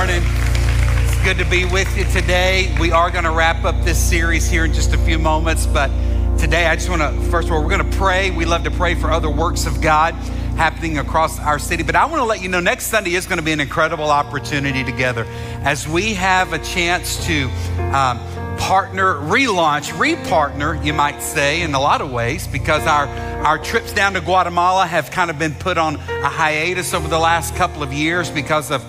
morning. It's good to be with you today. We are going to wrap up this series here in just a few moments, but today I just want to, first of all, we're going to pray. We love to pray for other works of God happening across our city. But I want to let you know next Sunday is going to be an incredible opportunity together as we have a chance to um, partner, relaunch, repartner, you might say, in a lot of ways, because our, our trips down to Guatemala have kind of been put on a hiatus over the last couple of years because of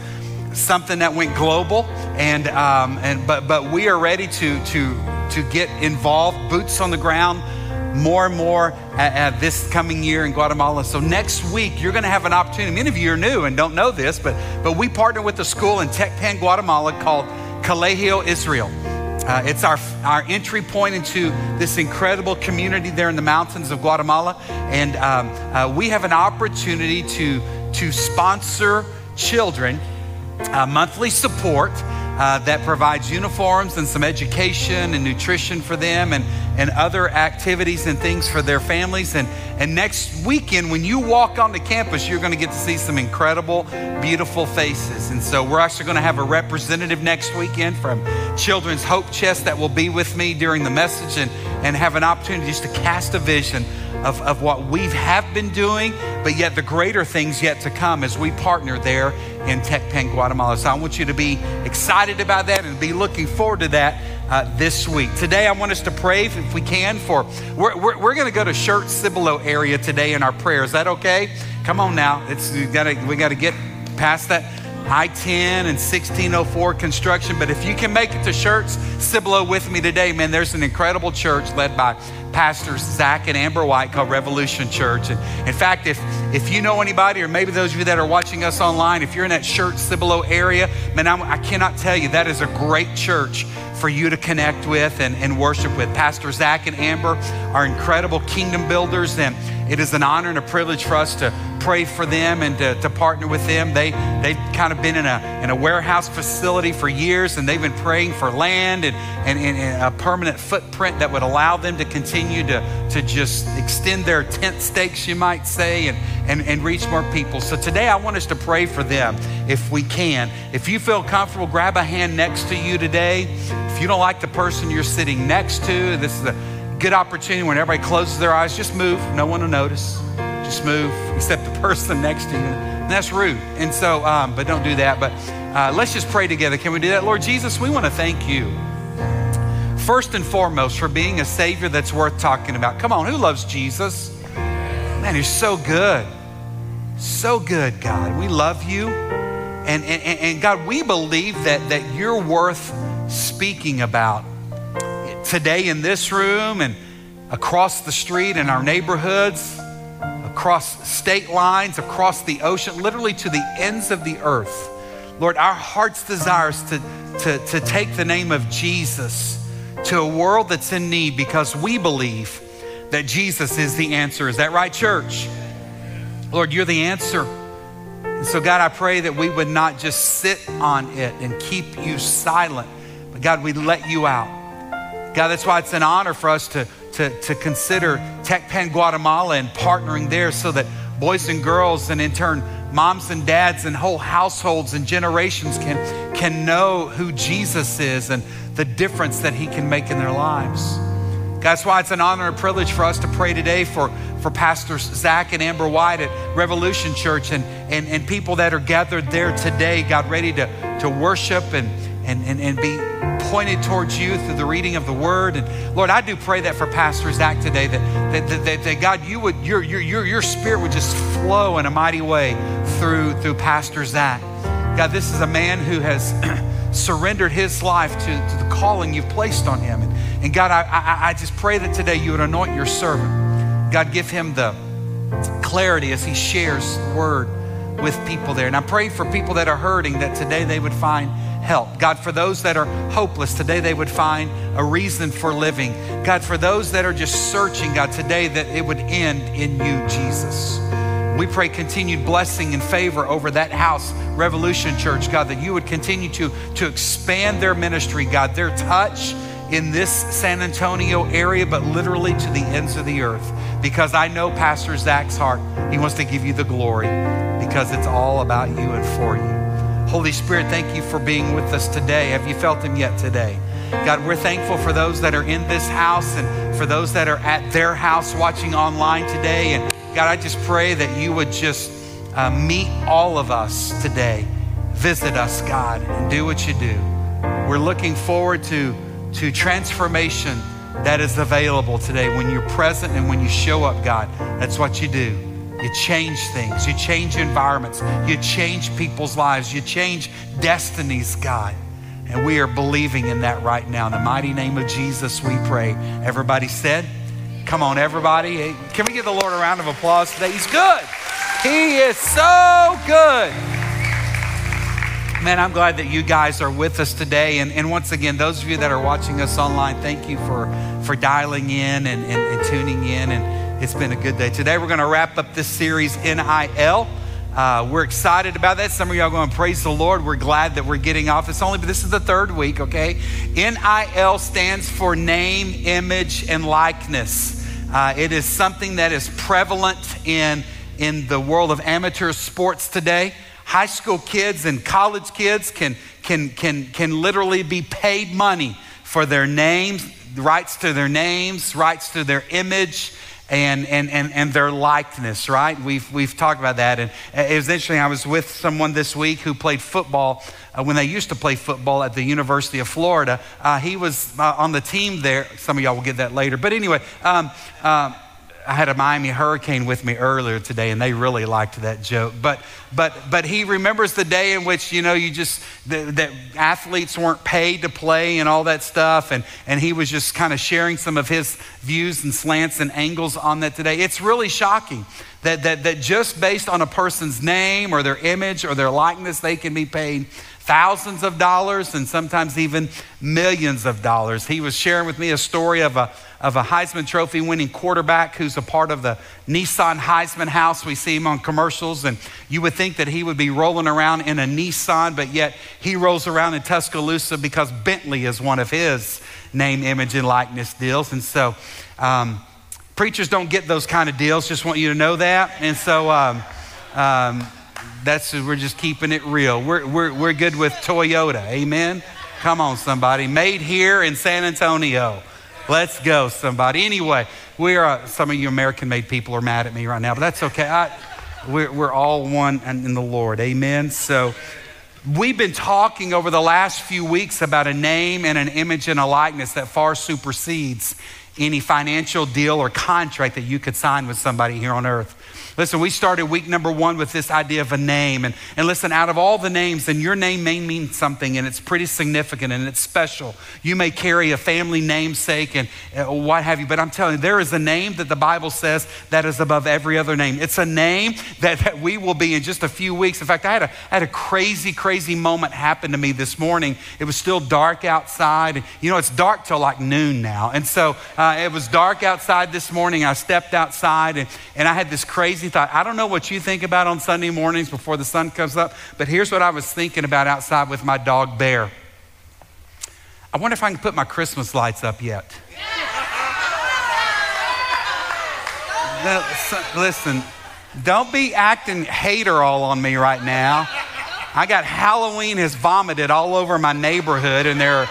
something that went global. And, um, and but, but we are ready to, to, to get involved, boots on the ground, more and more at, at this coming year in Guatemala. So next week, you're going to have an opportunity. Many of you are new and don't know this, but, but we partner with a school in Tecpan, Guatemala called Colegio Israel. Uh, it's our, our entry point into this incredible community there in the mountains of Guatemala. And um, uh, we have an opportunity to, to sponsor children uh, monthly support uh, that provides uniforms and some education and nutrition for them and, and other activities and things for their families. And, and next weekend, when you walk onto campus, you're going to get to see some incredible, beautiful faces. And so we're actually going to have a representative next weekend from Children's Hope Chest that will be with me during the message and, and have an opportunity just to cast a vision of, of what we have been doing, but yet the greater things yet to come as we partner there in Tecpan, Guatemala. So I want you to be excited about that and be looking forward to that uh, this week. Today, I want us to pray, if we can, for we're, we're, we're going to go to Schertz Cibolo area today in our prayer. Is that okay? Come on now. It's we got we to get past that I 10 and 1604 construction. But if you can make it to Schertz Cibolo with me today, man, there's an incredible church led by pastors Zach and Amber White called Revolution Church. And in fact, if, if you know anybody, or maybe those of you that are watching us online, if you're in that Schertz Cibolo area, man, I'm, I cannot tell you, that is a great church for you to connect with and, and worship with. Pastor Zach and Amber are incredible kingdom builders, and it is an honor and a privilege for us to pray for them and to, to, partner with them. They, they've kind of been in a, in a warehouse facility for years and they've been praying for land and, and, and a permanent footprint that would allow them to continue to, to just extend their tent stakes, you might say, and, and, and reach more people. So today I want us to pray for them if we can. If you feel comfortable, grab a hand next to you today. If you don't like the person you're sitting next to, this is a good opportunity when everybody closes their eyes, just move. No one will notice. Just move, except the person next to you. And that's rude. And so, um, but don't do that. But uh, let's just pray together. Can we do that? Lord Jesus, we want to thank you. First and foremost, for being a Savior that's worth talking about. Come on, who loves Jesus? Man, he's so good. So good, God. We love you. And, and, and God, we believe that, that you're worth speaking about today in this room and across the street in our neighborhoods, across state lines, across the ocean, literally to the ends of the earth. Lord, our heart's desire is to, to, to take the name of Jesus to a world that's in need because we believe that Jesus is the answer. Is that right, church? Lord, you're the answer. And so, God, I pray that we would not just sit on it and keep you silent, but God, we let you out. God, that's why it's an honor for us to, to, to consider Tecpan, Guatemala and partnering there so that boys and girls and in turn moms and dads and whole households and generations can, can know who Jesus is and the difference that he can make in their lives. That's why it's an honor and privilege for us to pray today for, for Pastors Zach and Amber White at Revolution Church and, and, and people that are gathered there today, God, ready to, to worship and, and, and, and be pointed towards you through the reading of the word. And Lord, I do pray that for Pastor Zach today, that, that, that, that, that God, you would, your, your, your, your spirit would just flow in a mighty way through, through Pastor Zach. God, this is a man who has surrendered his life to, to the calling you've placed on him. And, and God, I, I, I just pray that today you would anoint your servant. God, give him the clarity as he shares the word with people there. And I pray for people that are hurting that today they would find help. God, for those that are hopeless, today they would find a reason for living. God, for those that are just searching, God, today that it would end in you, Jesus. We pray continued blessing and favor over that house, Revolution Church, God, that you would continue to, to expand their ministry, God, their touch in this San Antonio area, but literally to the ends of the earth. Because I know Pastor Zach's heart, he wants to give you the glory because it's all about you and for you. Holy Spirit, thank you for being with us today. Have you felt Him yet today? God, we're thankful for those that are in this house and for those that are at their house watching online today. And God, I just pray that you would just uh, meet all of us today. Visit us, God, and do what you do. We're looking forward to, to transformation that is available today when you're present and when you show up, God. That's what you do. You change things, you change environments, you change people's lives, you change destinies, God. And we are believing in that right now. In the mighty name of Jesus, we pray. Everybody said, Come on, everybody. Can we give the Lord a round of applause today? He's good. He is so good. Man, I'm glad that you guys are with us today. And, and once again, those of you that are watching us online, thank you for, for dialing in and, and, and tuning in. And it's been a good day. Today, we're going to wrap up this series, NIL. Uh, we're excited about that. Some of y'all going praise the Lord. We're glad that we're getting off. It's only, but this is the third week, okay? NIL stands for name, image, and likeness. Uh, it is something that is prevalent in, in the world of amateur sports today. High school kids and college kids can, can, can, can literally be paid money for their names, rights to their names, rights to their image and, and, and, and their likeness, right? We've, we've talked about that. And it was interesting. I was with someone this week who played football uh, when they used to play football at the University of Florida. Uh, he was uh, on the team there. Some of y'all will get that later. But anyway, um, um, I had a Miami Hurricane with me earlier today, and they really liked that joke. But, but, but he remembers the day in which, you know, you just, that, that athletes weren't paid to play and all that stuff. And, and he was just kind of sharing some of his views and slants and angles on that today. It's really shocking that, that, that just based on a person's name or their image or their likeness, they can be paid thousands of dollars and sometimes even millions of dollars. He was sharing with me a story of a of a Heisman Trophy winning quarterback who's a part of the Nissan Heisman house. We see him on commercials, and you would think that he would be rolling around in a Nissan, but yet he rolls around in Tuscaloosa because Bentley is one of his name, image, and likeness deals. And so, um, preachers don't get those kind of deals, just want you to know that. And so, um, um, that's we're just keeping it real. We're, we're, we're good with Toyota. Amen. Come on, somebody. Made here in San Antonio. Let's go, somebody. Anyway, we are, some of you American made people are mad at me right now, but that's okay. I, we're, we're all one in the Lord. Amen. So, we've been talking over the last few weeks about a name and an image and a likeness that far supersedes any financial deal or contract that you could sign with somebody here on earth. Listen, we started week number one with this idea of a name. And, and listen, out of all the names, and your name may mean something and it's pretty significant and it's special. You may carry a family namesake and uh, what have you, but I'm telling you, there is a name that the Bible says that is above every other name. It's a name that, that we will be in just a few weeks. In fact, I had, a, I had a crazy, crazy moment happen to me this morning. It was still dark outside. You know, it's dark till like noon now. And so uh, it was dark outside this morning. I stepped outside and, and I had this crazy thought. I don't know what you think about on Sunday mornings before the sun comes up, but here's what I was thinking about outside with my dog Bear. I wonder if I can put my Christmas lights up yet. Listen, don't be acting hater all on me right now. I got Halloween has vomited all over my neighborhood, and there are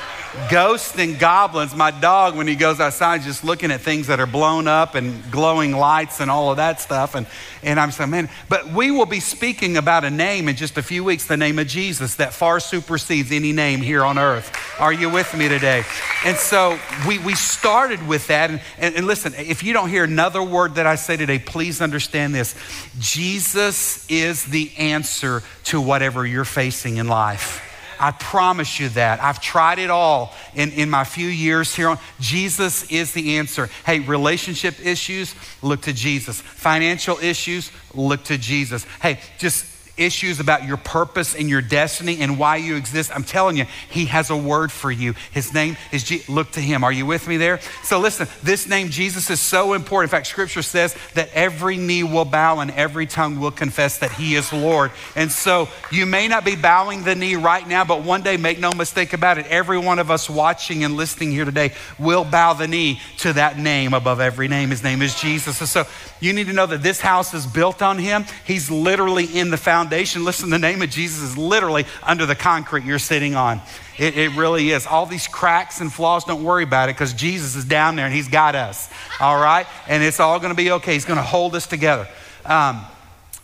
ghosts and goblins. My dog, when he goes outside, just looking at things that are blown up and glowing lights and all of that stuff. And, and I'm saying, man, but we will be speaking about a name in just a few weeks, the name of Jesus, that far supersedes any name here on earth. Are you with me today? And so we, we started with that. And, and, and listen, if you don't hear another word that I say today, please understand this Jesus is the answer to whatever you're facing in life. I promise you that. I've tried it all in, in my few years here on. Jesus is the answer. Hey, relationship issues, look to Jesus. Financial issues, look to Jesus. Hey, just issues about your purpose and your destiny and why you exist, I'm telling you, He has a word for you. His name is Jesus. Look to Him. Are you with me there? So listen, this name, Jesus, is so important. In fact, Scripture says that every knee will bow and every tongue will confess that He is Lord. And so you may not be bowing the knee right now, but one day, make no mistake about it, every one of us watching and listening here today will bow the knee to that name above every name. His name is Jesus. And so you need to know that this house is built on Him. He's literally in the foundation foundation. Listen, the name of Jesus is literally under the concrete you're sitting on. It, it really is. All these cracks and flaws, don't worry about it because Jesus is down there and He's got us. All right? And it's all going to be okay. He's going to hold us together. Um,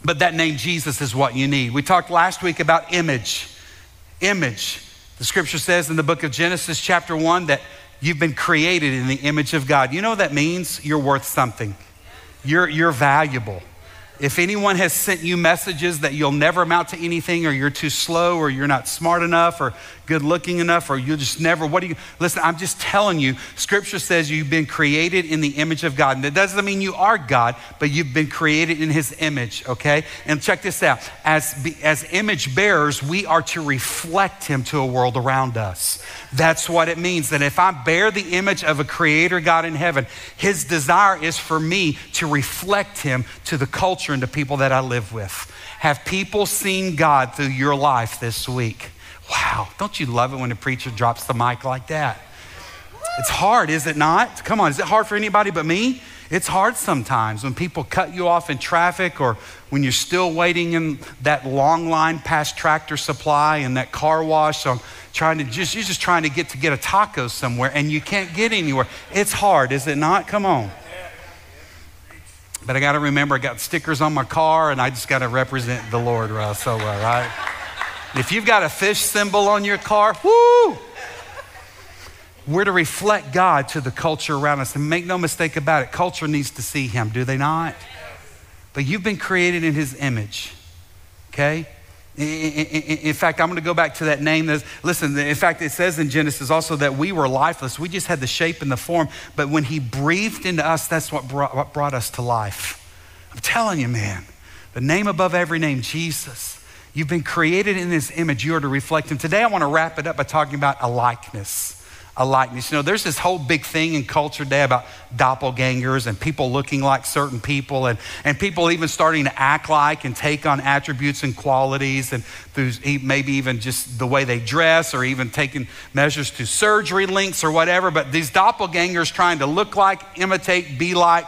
but that name Jesus is what you need. We talked last week about image. Image. The scripture says in the book of Genesis, chapter 1, that you've been created in the image of God. You know what that means? You're worth something, you're, you're valuable. If anyone has sent you messages that you'll never amount to anything, or you're too slow, or you're not smart enough, or good looking enough, or you'll just never, what do you, listen, I'm just telling you, scripture says you've been created in the image of God. And that doesn't mean you are God, but you've been created in his image, okay? And check this out as, as image bearers, we are to reflect him to a world around us. That's what it means. That if I bear the image of a creator God in heaven, his desire is for me to reflect him to the culture the people that I live with. Have people seen God through your life this week? Wow, don't you love it when a preacher drops the mic like that? It's hard, is it not? Come on, is it hard for anybody but me? It's hard sometimes when people cut you off in traffic or when you're still waiting in that long line past tractor supply and that car wash on trying to just you're just trying to get to get a taco somewhere and you can't get anywhere. It's hard, is it not? Come on. But I got to remember I got stickers on my car and I just got to represent the Lord so well, right? If you've got a fish symbol on your car, whoo! We're to reflect God to the culture around us. And make no mistake about it, culture needs to see Him, do they not? But you've been created in His image, okay? In fact, I'm going to go back to that name. Listen, in fact, it says in Genesis also that we were lifeless. We just had the shape and the form. But when He breathed into us, that's what brought, what brought us to life. I'm telling you, man, the name above every name, Jesus. You've been created in His image. You are to reflect Him. Today, I want to wrap it up by talking about a likeness a likeness. You know, there's this whole big thing in culture today about doppelgangers and people looking like certain people and, and people even starting to act like and take on attributes and qualities and through maybe even just the way they dress or even taking measures to surgery links or whatever. But these doppelgangers trying to look like, imitate, be like,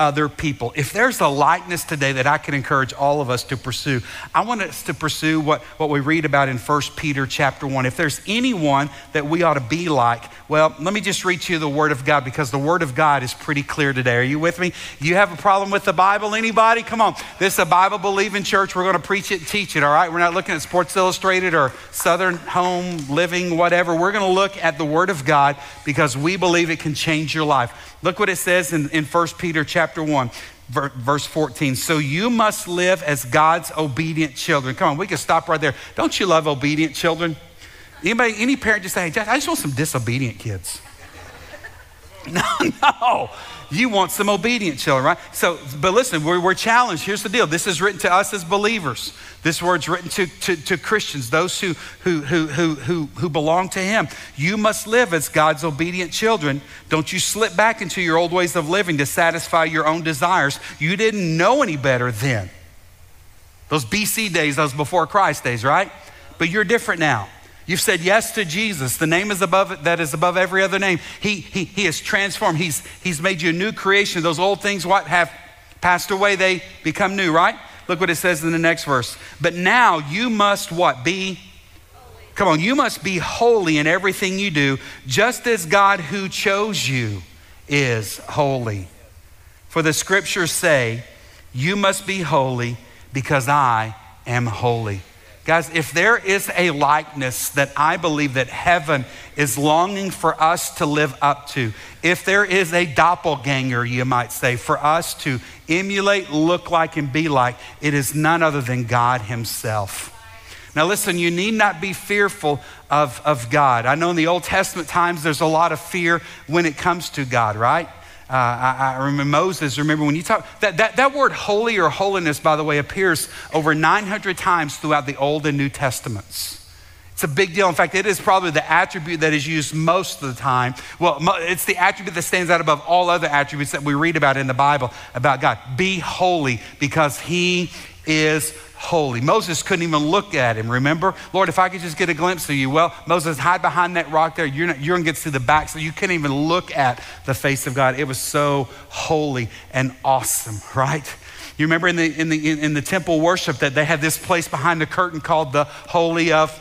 other people. If there's a likeness today that I can encourage all of us to pursue, I want us to pursue what, what we read about in 1 Peter chapter 1. If there's anyone that we ought to be like, well, let me just read to you the Word of God because the Word of God is pretty clear today. Are you with me? You have a problem with the Bible? Anybody? Come on. This is a Bible believing church. We're going to preach it and teach it, all right? We're not looking at Sports Illustrated or Southern Home Living, whatever. We're going to look at the Word of God because we believe it can change your life. Look what it says in, in 1 Peter chapter 1, verse 14. So you must live as God's obedient children. Come on, we can stop right there. Don't you love obedient children? Anybody, any parent just say, hey, I just want some disobedient kids. No, no. You want some obedient children, right? So, but listen, we're, we're, challenged. Here's the deal. This is written to us as believers. This word's written to, to, to Christians, those who, who, who, who, who, who belong to Him. You must live as God's obedient children. Don't you slip back into your old ways of living to satisfy your own desires. You didn't know any better then. Those BC days, those before Christ days, right? But you're different now. You've said yes to Jesus. The name is above it, that is above every other name. He, he, he has transformed. He's, he's made you a new creation. Those old things what have passed away, they become new, right? Look what it says in the next verse. But now you must what? Be Come on, you must be holy in everything you do, just as God who chose you is holy. For the scriptures say, You must be holy because I am holy. Guys, if there is a likeness that I believe that heaven is longing for us to live up to, if there is a doppelganger, you might say, for us to emulate, look like, and be like, it is none other than God Himself. Now, listen, you need not be fearful of, of God. I know in the Old Testament times there's a lot of fear when it comes to God, right? Uh, I, I, remember Moses, remember when you talk, that, that, that word holy or holiness, by the way, appears over 900 times throughout the Old and New Testaments. It's a big deal. In fact, it is probably the attribute that is used most of the time. Well, it's the attribute that stands out above all other attributes that we read about in the Bible about God. Be holy because He is holy. Moses couldn't even look at him, remember? Lord, if I could just get a glimpse of you. Well, Moses, hide behind that rock there. You're, not, you're to the back, so you can't even look at the face of God. It was so holy and awesome, right? You remember in the, in the, in the temple worship that they had this place behind the curtain called the Holy of,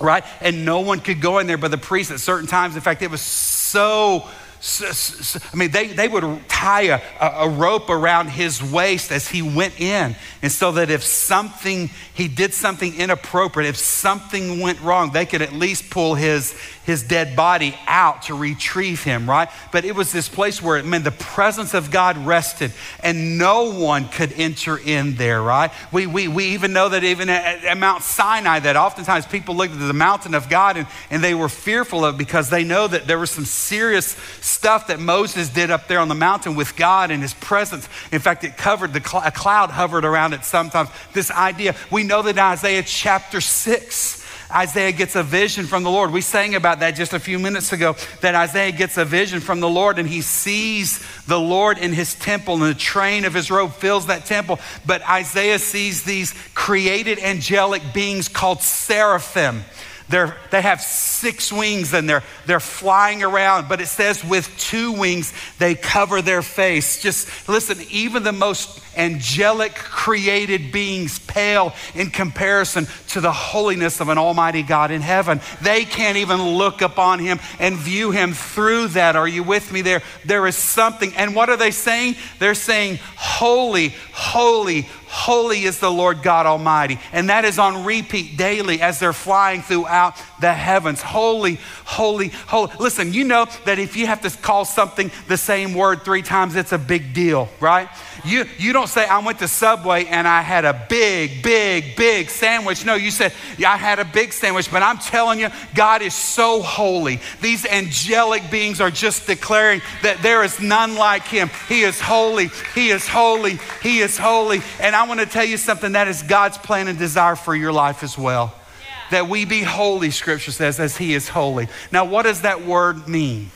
right? And no one could go in there but the priest at certain times. In fact, it was so I mean, they, they would tie a, a rope around his waist as he went in. And so that if something, he did something inappropriate, if something went wrong, they could at least pull his, his dead body out to retrieve him, right? But it was this place where, I mean, the presence of God rested and no one could enter in there, right? We, we, we even know that even at, at Mount Sinai, that oftentimes people looked at the mountain of God and, and they were fearful of because they know that there was some serious stuff that Moses did up there on the mountain with God and his presence. In fact, it covered the cl- a cloud hovered around it sometimes. This idea, we know that in Isaiah chapter 6, Isaiah gets a vision from the Lord. We sang about that just a few minutes ago that Isaiah gets a vision from the Lord and he sees the Lord in his temple and the train of his robe fills that temple. But Isaiah sees these created angelic beings called seraphim. They're, they have six wings and they're, they're flying around, but it says with two wings they cover their face. Just listen, even the most angelic created beings pale in comparison to the holiness of an almighty God in heaven. They can't even look upon him and view him through that. Are you with me there? There is something. And what are they saying? They're saying, Holy, holy, holy is the Lord God Almighty. And that is on repeat daily as they're flying throughout the heavens. Holy, holy, holy. Listen, you know that if you have to call something the same word three times, it's a big deal, right? You, you don't say, I went to Subway and I had a big, big, big sandwich. No, you said, yeah, I had a big sandwich, but I'm telling you, God is so holy. These angelic beings are just declaring that there is none like him. He is holy, he is holy, he is holy. And I want to tell you something that is God's plan and desire for your life as well. Yeah. That we be holy, scripture says, as he is holy. Now, what does that word mean?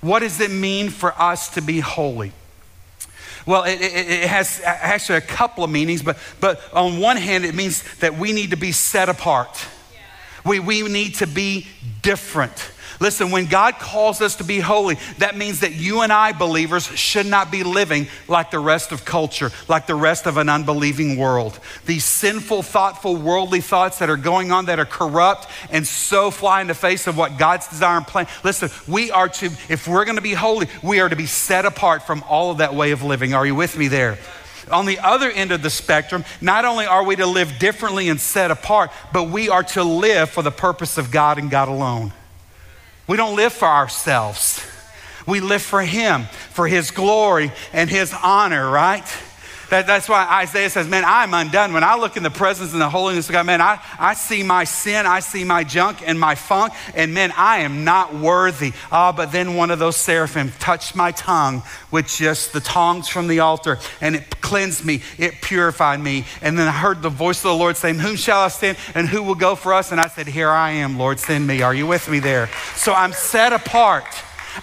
What does it mean for us to be holy? Well, it, it, it, has actually a couple of meanings, but, but on one hand, it means that we need to be set apart. Yeah. We, we need to be different. Listen, when God calls us to be holy, that means that you and I, believers, should not be living like the rest of culture, like the rest of an unbelieving world. These sinful, thoughtful, worldly thoughts that are going on that are corrupt and so fly in the face of what God's desire and plan. Listen, we are to, if we're going to be holy, we are to be set apart from all of that way of living. Are you with me there? On the other end of the spectrum, not only are we to live differently and set apart, but we are to live for the purpose of God and God alone. We don't live for ourselves. We live for Him, for His glory and His honor, right? That, that's why Isaiah says, Man, I'm undone. When I look in the presence and the holiness of God, man, I, I see my sin, I see my junk and my funk, and man, I am not worthy. Ah, but then one of those seraphim touched my tongue with just the tongs from the altar, and it cleansed me, it purified me. And then I heard the voice of the Lord saying, Whom shall I send, and who will go for us? And I said, Here I am, Lord, send me. Are you with me there? So I'm set apart.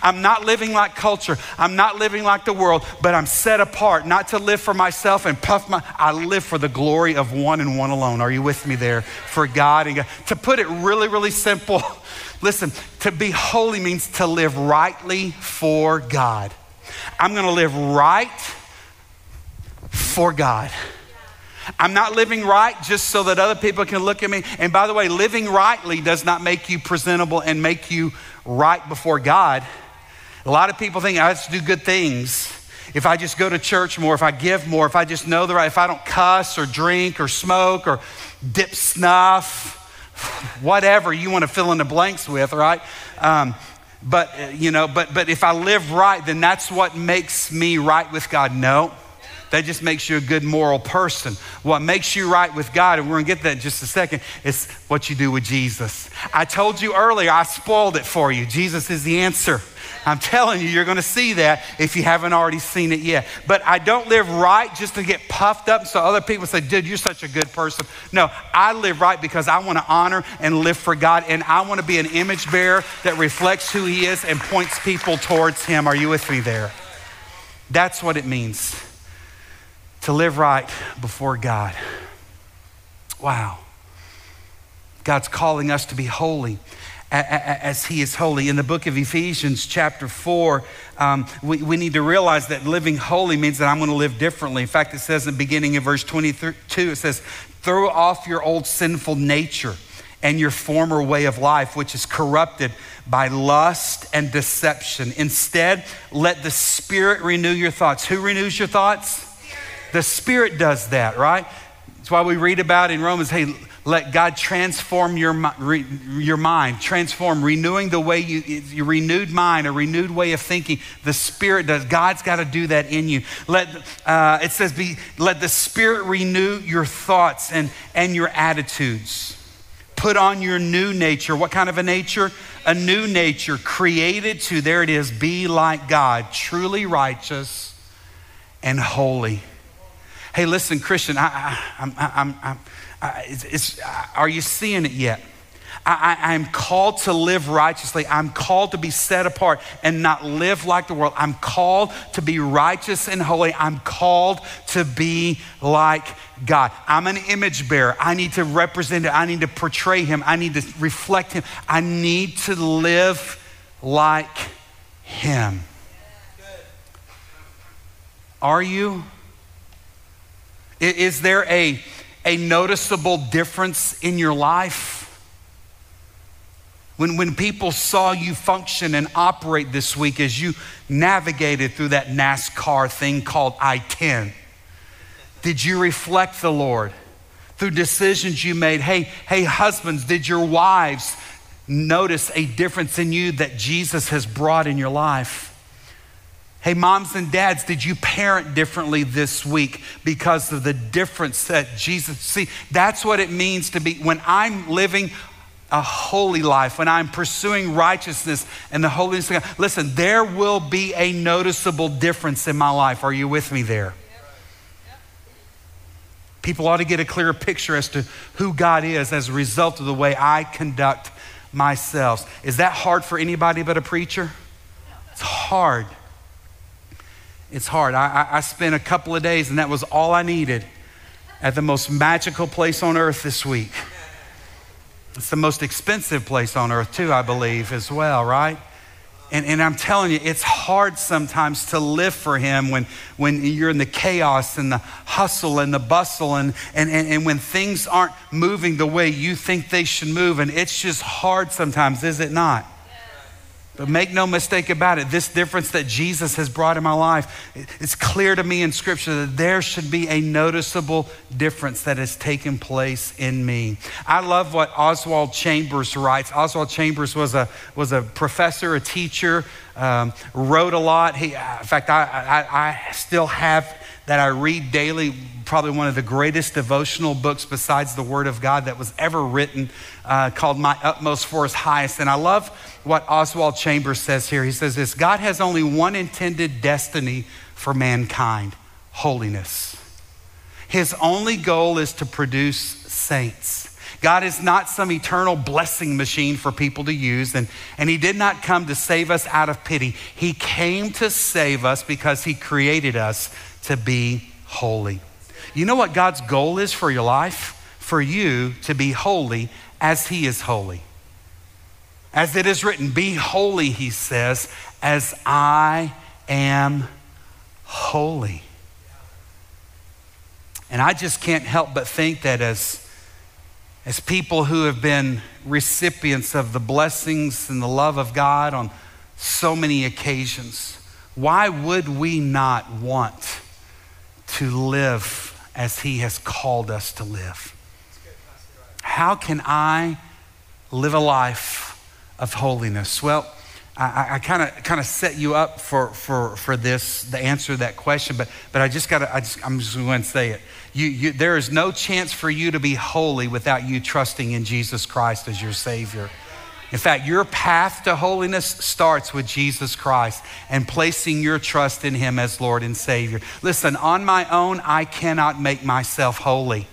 I'm not living like culture. I'm not living like the world, but I'm set apart, not to live for myself and puff my, I live for the glory of one and one alone. Are you with me there? For God and God. To put it really, really simple, listen, to be holy means to live rightly for God. I'm going to live right for God. I'm not living right just so that other people can look at me. And by the way, living rightly does not make you presentable and make you right before God. A lot of people think I have to do good things. If I just go to church more, if I give more, if I just know the right, if I don't cuss or drink or smoke or dip snuff, whatever you want to fill in the blanks with, right? Um, but you know, but but if I live right, then that's what makes me right with God. No. That just makes you a good moral person. What makes you right with God, and we're gonna get that in just a second, is what you do with Jesus. I told you earlier, I spoiled it for you. Jesus is the answer. I'm telling you, you're going to see that if you haven't already seen it yet. But I don't live right just to get puffed up so other people say, dude, you're such a good person. No, I live right because I want to honor and live for God, and I want to be an image bearer that reflects who He is and points people towards Him. Are you with me there? That's what it means to live right before God. Wow. God's calling us to be holy as he is holy. In the book of Ephesians, chapter 4, um, we, we need to realize that living holy means that I'm going to live differently. In fact, it says in the beginning of verse 22, it says, Throw off your old sinful nature and your former way of life, which is corrupted by lust and deception. Instead, let the Spirit renew your thoughts. Who renews your thoughts? The Spirit does that, right? That's why we read about in Romans, hey, let God transform your, your mind, transform, renewing the way you, your renewed mind, a renewed way of thinking. The Spirit does. God's got to do that in you. Let, uh, it says, be, let the Spirit renew your thoughts and, and your attitudes. Put on your new nature. What kind of a nature? A new nature created to, there it is, be like God, truly righteous and holy. Hey, listen, Christian, I, I, I'm, I'm, uh, it's, it's, are you seeing it yet? I, am called to live righteously. I'm called to be set apart and not live like the world. I'm called to be righteous and holy. I'm called to be like God. I'm an image bearer. I need to represent it. I need to portray Him. I need to reflect Him. I need to live like Him. Are you? Is there a a noticeable difference in your life? When, when people saw you function and operate this week as you navigated through that NASCAR thing called I 10, did you reflect the Lord through decisions you made? Hey, hey, husbands, did your wives notice a difference in you that Jesus has brought in your life? Hey, moms and dads, did you parent differently this week because of the difference that Jesus? See, that's what it means to be, when I'm living a holy life, when I'm pursuing righteousness and the holiness of God, listen, there will be a noticeable difference in my life. Are you with me there? People ought to get a clearer picture as to who God is as a result of the way I conduct myself. Is that hard for anybody but a preacher? It's hard. It's hard. I, I, spent a couple of days, and that was all I needed at the most magical place on earth this week. It's the most expensive place on earth, too, I believe, as well, right? And, and I'm telling you, it's hard sometimes to live for Him when, when you're in the chaos and the hustle and the bustle and, and, and, and when things aren't moving the way you think they should move. And it's just hard sometimes, is it not? But make no mistake about it, this difference that Jesus has brought in my life, it's clear to me in Scripture that there should be a noticeable difference that has taken place in me. I love what Oswald Chambers writes. Oswald Chambers was a, was a professor, a teacher, um, wrote a lot. He, in fact, I, I, I still have that I read daily, probably one of the greatest devotional books besides the Word of God that was ever written, uh, called My Utmost for His Highest. And I love what Oswald Chambers says here. He says this God has only one intended destiny for mankind holiness. His only goal is to produce saints. God is not some eternal blessing machine for people to use, and, and He did not come to save us out of pity. He came to save us because He created us to be holy. You know what God's goal is for your life? For you to be holy as He is holy. As it is written, Be holy, He says, as I am holy. And I just can't help but think that as, as people who have been recipients of the blessings and the love of God on so many occasions, why would we not want to live as He has called us to live. How can I live a life of holiness? Well, I kind of kind of set you up for, for, for this, the answer to that question, but, but I just got to, I'm just going to say it. You, you, there is no chance for you to be holy without you trusting in Jesus Christ as your Savior. In fact, your path to holiness starts with Jesus Christ and placing your trust in Him as Lord and Savior. Listen, on my own, I cannot make myself holy.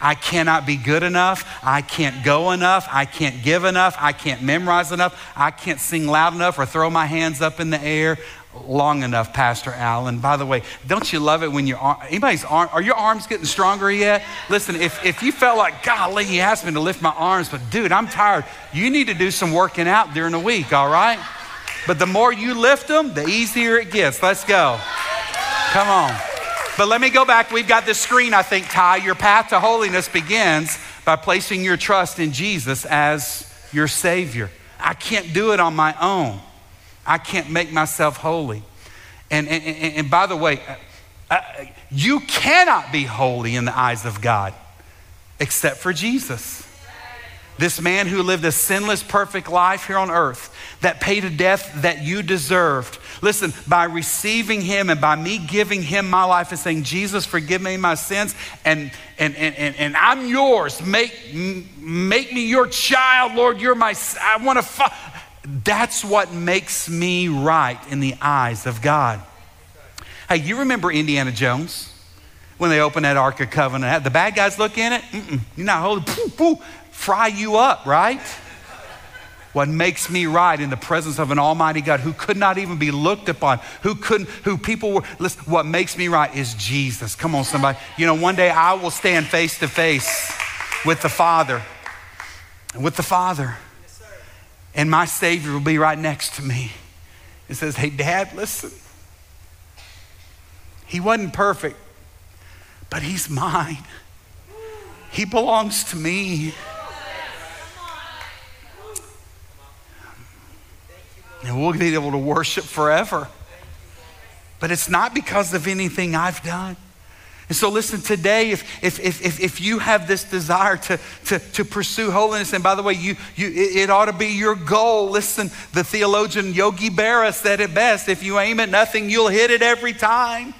I cannot be good enough. I can't go enough. I can't give enough. I can't memorize enough. I can't sing loud enough or throw my hands up in the air long enough, Pastor Allen. By the way, don't you love it when your anybody's arm, are your arms getting stronger yet? Listen, if, if you felt like, golly, he asked me to lift my arms, but dude, I'm tired, you need to do some working out during the week, all right? But the more you lift them, the easier it gets. Let's go. Come on. But let me go back. We've got this screen, I think, Ty. Your path to holiness begins by placing your trust in Jesus as your Savior. I can't do it on my own. I can't make myself holy. And, and, and, and by the way, uh, uh, you cannot be holy in the eyes of God except for Jesus. This man who lived a sinless, perfect life here on earth, that paid a death that you deserved. Listen, by receiving him and by me giving him my life and saying, Jesus, forgive me my sins, and, and, and, and, and I'm yours. Make, make me your child, Lord. You're my, I want to. That's what makes me right in the eyes of God. Hey, you remember Indiana Jones? When they opened that Ark of Covenant, the bad guys look in it, Mm-mm, you're not holy, poof, poof, fry you up, right? What makes me right in the presence of an almighty God who could not even be looked upon, who couldn't, who people were, listen, what makes me right is Jesus. Come on, somebody. You know, one day I will stand face to face with the Father, with the Father, and my Savior will be right next to me. and says, Hey, Dad, listen. He wasn't perfect, but He's mine. He belongs to me. And we'll be able to worship forever. But it's not because of anything I've done. And so, listen, today, if, if, if, if you have this desire to, to, to pursue holiness, and by the way, you, you, it ought to be your goal. Listen, the theologian Yogi Berra said it best if you aim at nothing, you'll hit it every time.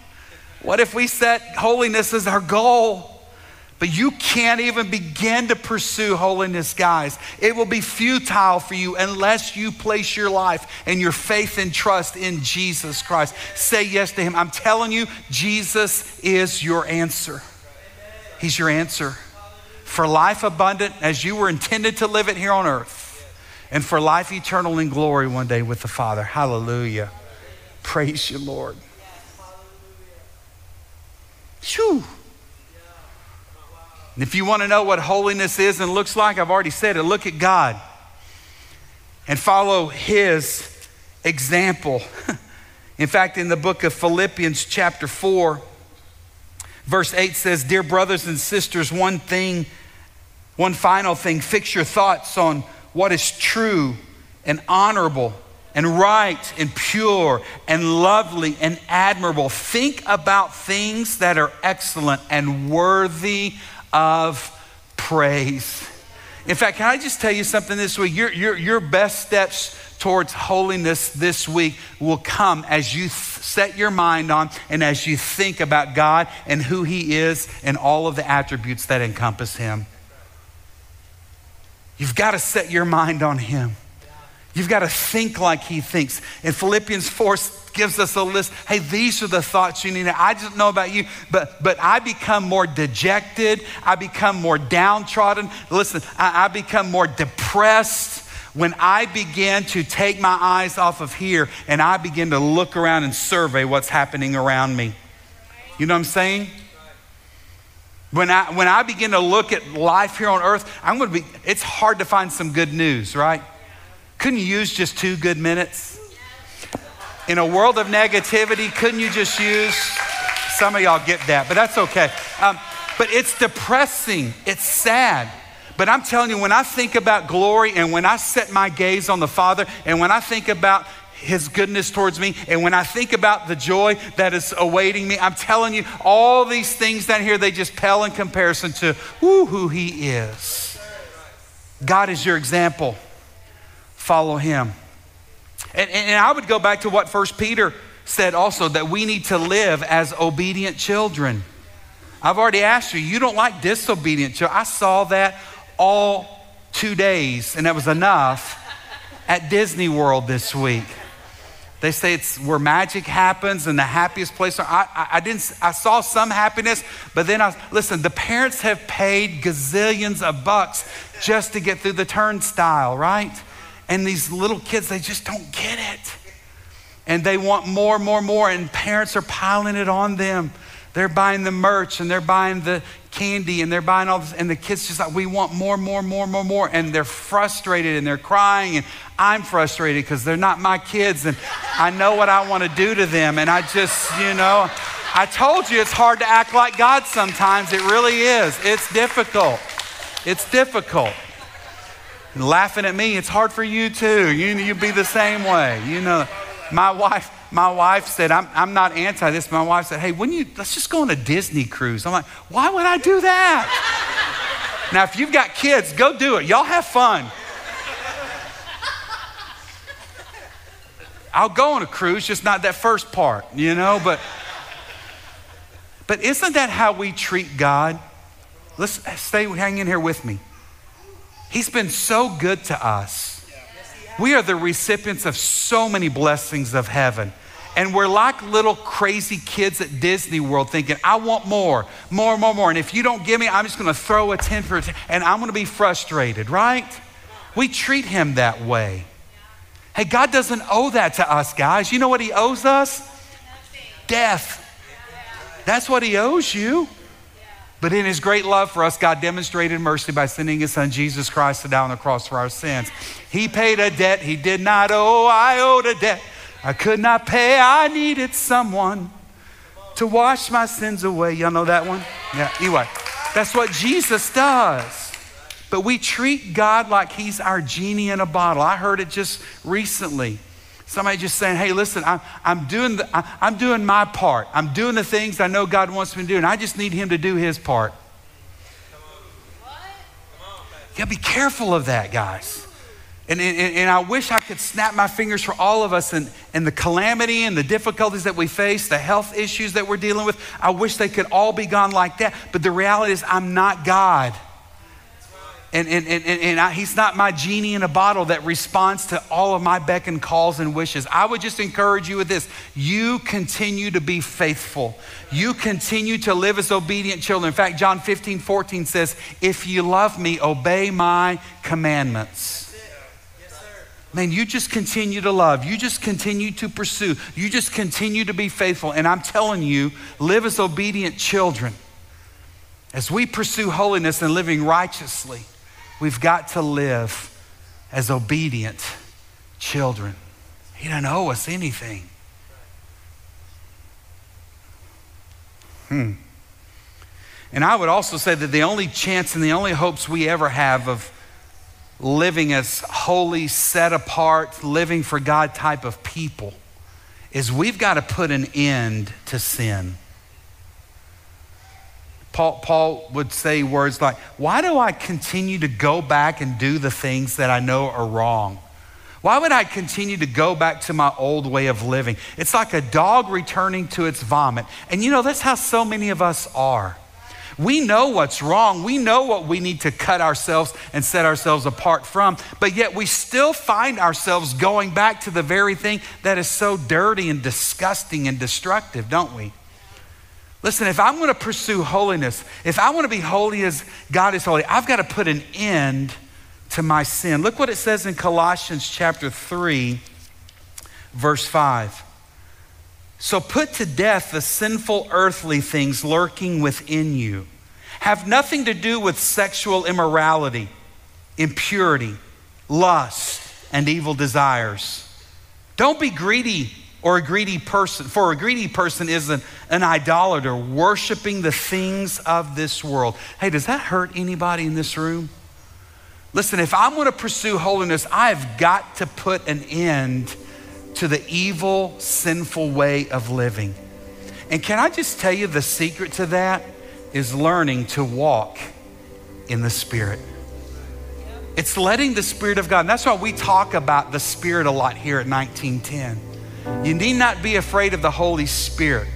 What if we set holiness as our goal? But you can't even begin to pursue holiness, guys. It will be futile for you unless you place your life and your faith and trust in Jesus Christ. Say yes to Him. I'm telling you, Jesus is your answer. He's your answer for life abundant as you were intended to live it here on earth, and for life eternal in glory one day with the Father. Hallelujah. Praise you, Lord. Phew. And if you want to know what holiness is and looks like, I've already said it. Look at God and follow His example. in fact, in the book of Philippians, chapter 4, verse 8 says, Dear brothers and sisters, one thing, one final thing, fix your thoughts on what is true and honorable and right and pure and lovely and admirable. Think about things that are excellent and worthy of praise. In fact, can I just tell you something this week? Your, your, your best steps towards holiness this week will come as you th- set your mind on and as you think about God and who He is and all of the attributes that encompass Him. You've got to set your mind on Him. You've got to think like He thinks. And Philippians 4 gives us a list. Hey, these are the thoughts you need. I just know about you, but but I become more dejected. I become more downtrodden. Listen, I, I become more depressed when I begin to take my eyes off of here and I begin to look around and survey what's happening around me. You know what I'm saying? When I, when I begin to look at life here on earth, I'm going to be, it's hard to find some good news, right? Couldn't you use just two good minutes? In a world of negativity, couldn't you just use? Some of y'all get that, but that's okay. Um, but it's depressing, it's sad. But I'm telling you, when I think about glory and when I set my gaze on the Father and when I think about his goodness towards me. And when I think about the joy that is awaiting me, I'm telling you, all these things down here, they just pale in comparison to who, who he is. God is your example. Follow him. And, and I would go back to what First Peter said also that we need to live as obedient children. I've already asked you, you don't like disobedient children. I saw that all two days, and that was enough at Disney World this week. They say it's where magic happens and the happiest place. I, I, I, didn't. I saw some happiness, but then I listen. The parents have paid gazillions of bucks just to get through the turnstile, right? And these little kids, they just don't get it. and they want more, more, more, and parents are piling it on them. They're buying the merch and they're buying the candy and they're buying all this, and the kids just like, we want more, more, more, more, more. And they're frustrated and they're crying, and I'm frustrated because they're not my kids, and I know what I want to do to them. And I just, you know, I told you it's hard to act like God sometimes. It really is. It's difficult. It's difficult. Laughing at me, it's hard for you too. You, you'd be the same way. You know, my wife, my wife said, I'm, I'm not anti this. My wife said, hey, when you, let's just go on a Disney cruise. I'm like, why would I do that? now, if you've got kids, go do it. Y'all have fun. I'll go on a cruise, just not that first part, you know, but but isn't that how we treat God? Let's stay hang in here with me. He's been so good to us. We are the recipients of so many blessings of heaven. And we're like little crazy kids at Disney World thinking, I want more, more, more, more. And if you don't give me, I'm just going to throw a 10 for 10 and I'm going to be frustrated, right? We treat him that way. Hey, God doesn't owe that to us, guys. You know what he owes us? Death. That's what he owes you. But in his great love for us, God demonstrated mercy by sending his son Jesus Christ to die on the cross for our sins. He paid a debt he did not owe. I owed a debt I could not pay. I needed someone to wash my sins away. Y'all know that one? Yeah, anyway, that's what Jesus does. But we treat God like he's our genie in a bottle. I heard it just recently. Somebody just saying, hey, listen, I'm, I'm, doing the, I, I'm doing my part. I'm doing the things I know God wants me to do, and I just need Him to do His part. You gotta be careful of that, guys. And, and, and, I wish I could snap my fingers for all of us and, and the calamity and the difficulties that we face, the health issues that we're dealing with. I wish they could all be gone like that. But the reality is, I'm not God. And, and, and, and I, he's not my genie in a bottle that responds to all of my beck and calls and wishes. I would just encourage you with this you continue to be faithful, you continue to live as obedient children. In fact, John 15, 14 says, If you love me, obey my commandments. Man, you just continue to love. You just continue to pursue. You just continue to be faithful. And I'm telling you, live as obedient children. As we pursue holiness and living righteously, We've got to live as obedient children. He doesn't owe us anything. Hmm. And I would also say that the only chance and the only hopes we ever have of living as holy, set apart, living for God type of people is we've got to put an end to sin. Paul, Paul would say words like, Why do I continue to go back and do the things that I know are wrong? Why would I continue to go back to my old way of living? It's like a dog returning to its vomit. And you know, that's how so many of us are. We know what's wrong. We know what we need to cut ourselves and set ourselves apart from, but yet we still find ourselves going back to the very thing that is so dirty and disgusting and destructive, don't we? Listen, if I'm going to pursue holiness, if I want to be holy as God is holy, I've got to put an end to my sin. Look what it says in Colossians chapter 3, verse 5. So put to death the sinful earthly things lurking within you. Have nothing to do with sexual immorality, impurity, lust, and evil desires. Don't be greedy or a greedy person, for a greedy person is an, an idolater, worshiping the things of this world. Hey, does that hurt anybody in this room? Listen, if I'm going to pursue holiness, I've got to put an end to the evil, sinful way of living. And can I just tell you the secret to that is learning to walk in the Spirit. It's letting the Spirit of God, and that's why we talk about the Spirit a lot here at 1910. You need not be afraid of the Holy Spirit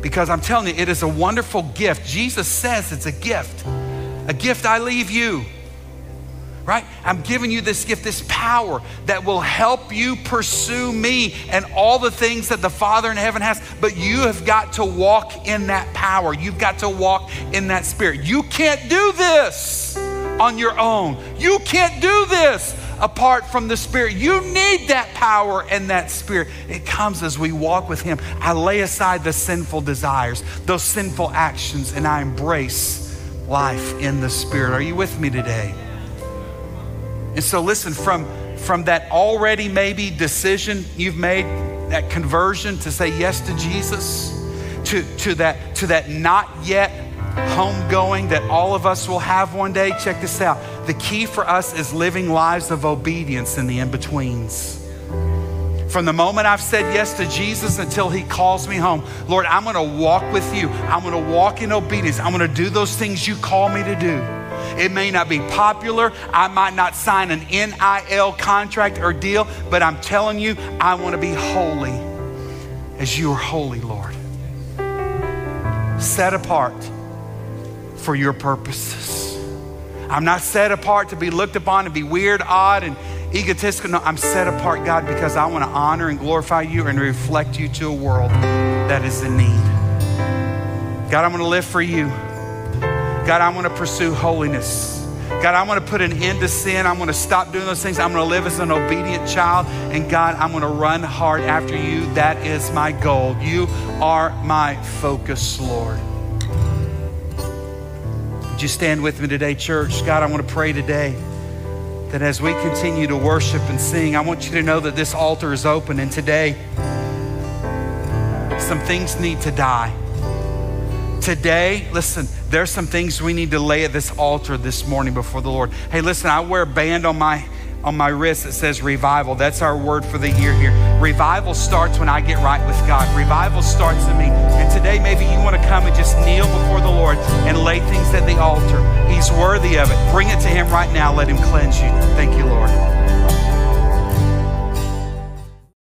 because I'm telling you, it is a wonderful gift. Jesus says it's a gift. A gift I leave you, right? I'm giving you this gift, this power that will help you pursue me and all the things that the Father in heaven has. But you have got to walk in that power. You've got to walk in that spirit. You can't do this on your own. You can't do this apart from the Spirit. You need that power and that Spirit. It comes as we walk with Him. I lay aside the sinful desires, those sinful actions, and I embrace life in the Spirit. Are you with me today? And so, listen, from, from that already maybe decision you've made, that conversion to say yes to Jesus, to, to, that, to that not yet homegoing that all of us will have one day, check this out. The key for us is living lives of obedience in the in betweens. From the moment I've said yes to Jesus until He calls me home, Lord, I'm gonna walk with you. I'm gonna walk in obedience. I'm gonna do those things you call me to do. It may not be popular. I might not sign an NIL contract or deal, but I'm telling you, I wanna be holy as you are holy, Lord. Set apart for your purposes. I'm not set apart to be looked upon and be weird, odd, and egotistical. No, I'm set apart, God, because I want to honor and glorify you and reflect you to a world that is in need. God, I'm going to live for you. God, I want to pursue holiness. God, I want to put an end to sin. I'm going to stop doing those things. I'm going to live as an obedient child. And God, I'm going to run hard after you. That is my goal. You are my focus, Lord. Would you stand with me today, church? God, I want to pray today that as we continue to worship and sing, I want you to know that this altar is open. And today, some things need to die. Today, listen, there's some things we need to lay at this altar this morning before the Lord. Hey, listen, I wear a band on my on my wrist that says revival. That's our word for the year here. Revival starts when I get right with God. Revival starts in me. And today, maybe you want to come and just kneel before the Lord and lay things at the altar. He's worthy of it. Bring it to Him right now. Let Him cleanse you. Thank you, Lord.